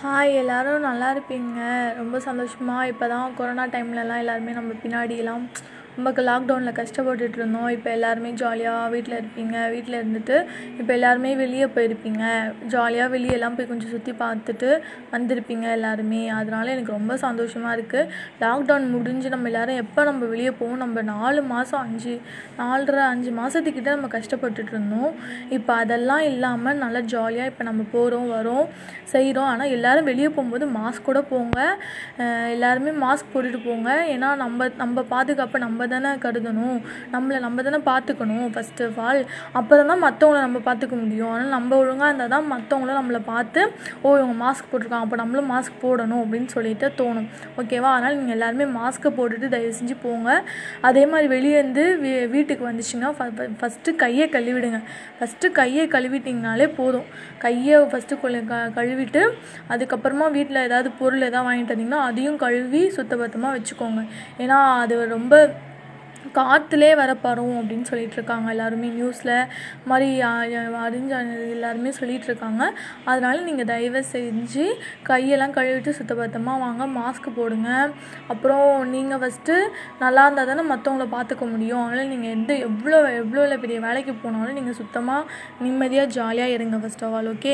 Hi எல்லோரும் நல்லா இருப்பீங்க. ரொம்ப சந்தோஷமாக இப்போ தான் கொரோனா டைம்லலாம் எல்லாருமே நம்ம பின்னாடிலாம் நமக்கு லாக்டவுனில் கஷ்டப்பட்டுட்டு இருந்தோம் இப்போ எல்லாருமே ஜாலியாக வீட்டில் இருப்பீங்க. வீட்டில் இருந்துட்டு இப்போ எல்லாருமே வெளியே போயிருப்பீங்க. ஜாலியாக வெளியெல்லாம் போய் கொஞ்சம் சுற்றி பார்த்துட்டு வந்திருப்பீங்க எல்லாருமே. அதனால எனக்கு ரொம்ப சந்தோஷமாக இருக்குது லாக்டவுன் முடிஞ்சு நம்ம எல்லோரும் எப்போ நம்ம வெளியே போவோம்? நம்ம நாலு மாதம் அஞ்சு நாலரை அஞ்சு மாதத்துக்கிட்ட நம்ம கஷ்டப்பட்டுட்டு இருந்தோம் இப்போ அதெல்லாம் இல்லாமல் நல்லா ஜாலியாக இப்போ நம்ம போகிறோம் வரோம் செய்கிறோம் ஆனால் எல்லாரும் வெளியே போகும்போது மாஸ்க் கூட போங்க. எல்லாருமே மாஸ்க் போட்டுட்டு போங்க. ஏன்னா நம்ம நம்ம பாதுகாப்பை நம்ம தானே கருதணும். நம்மளை நம்ம தானே பார்த்துக்கணும் ஃபஸ்ட் ஆஃப் ஆல் அப்புறம் தான் மற்றவங்கள நம்ம பார்த்துக்க முடியும். ஆனால் நம்ம ஒழுங்காக இருந்தால் தான் மற்றவங்களும் நம்மளை பார்த்து ஓ இவங்க மாஸ்க் போட்டிருக்காங்க. அப்போ நம்மளும் மாஸ்க் போடணும் அப்படின்னு சொல்லிட்டு தோணும். ஓகேவா அதனால் நீங்கள் எல்லாருமே மாஸ்க்கை போட்டுட்டு தயவு செஞ்சு போங்க. அதே மாதிரி வெளியே இருந்து வீ வீட்டுக்கு வந்துச்சிங்கன்னா ஃபஸ்ட்டு கையை கழுவிடுங்க. ஃபஸ்ட்டு கையை கழுவிட்டிங்கனாலே போதும். கையை ஃபஸ்ட்டு கொள்ளு க கழுவிட்டு அதுக்கப்புறமா வீட்டில் ஏதாவது பொருள் எதாவது வாங்கிட்டு வந்தீங்கன்னா அதையும் கழுவி சுத்தபத்தமாக வச்சுக்கோங்க. ஏன்னா அது ரொம்ப காற்றுலே வர பரவும் அப்படின்னு சொல்லிட்டு இருக்காங்க எல்லாருமே நியூஸில். மாதிரி அறிஞ்ச எல்லாருமே சொல்லிட்டு இருக்காங்க அதனால நீங்கள் தயவு செஞ்சு கையெல்லாம் கழுவிட்டு சுத்தபத்தமாக வாங்க மாஸ்க் போடுங்க. அப்புறம் நீங்கள் ஃபஸ்ட்டு நல்லா இருந்தால் தானே மற்றவங்கள பார்த்துக்க முடியும். அதனால் நீங்கள் எந்த எவ்வளோ எவ்வளோ பெரிய வேலைக்கு போனாலும் நீங்கள் சுத்தமாக நிம்மதியாக ஜாலியாக இருங்க ஃபஸ்ட் ஆஃப் ஆல் ஓகே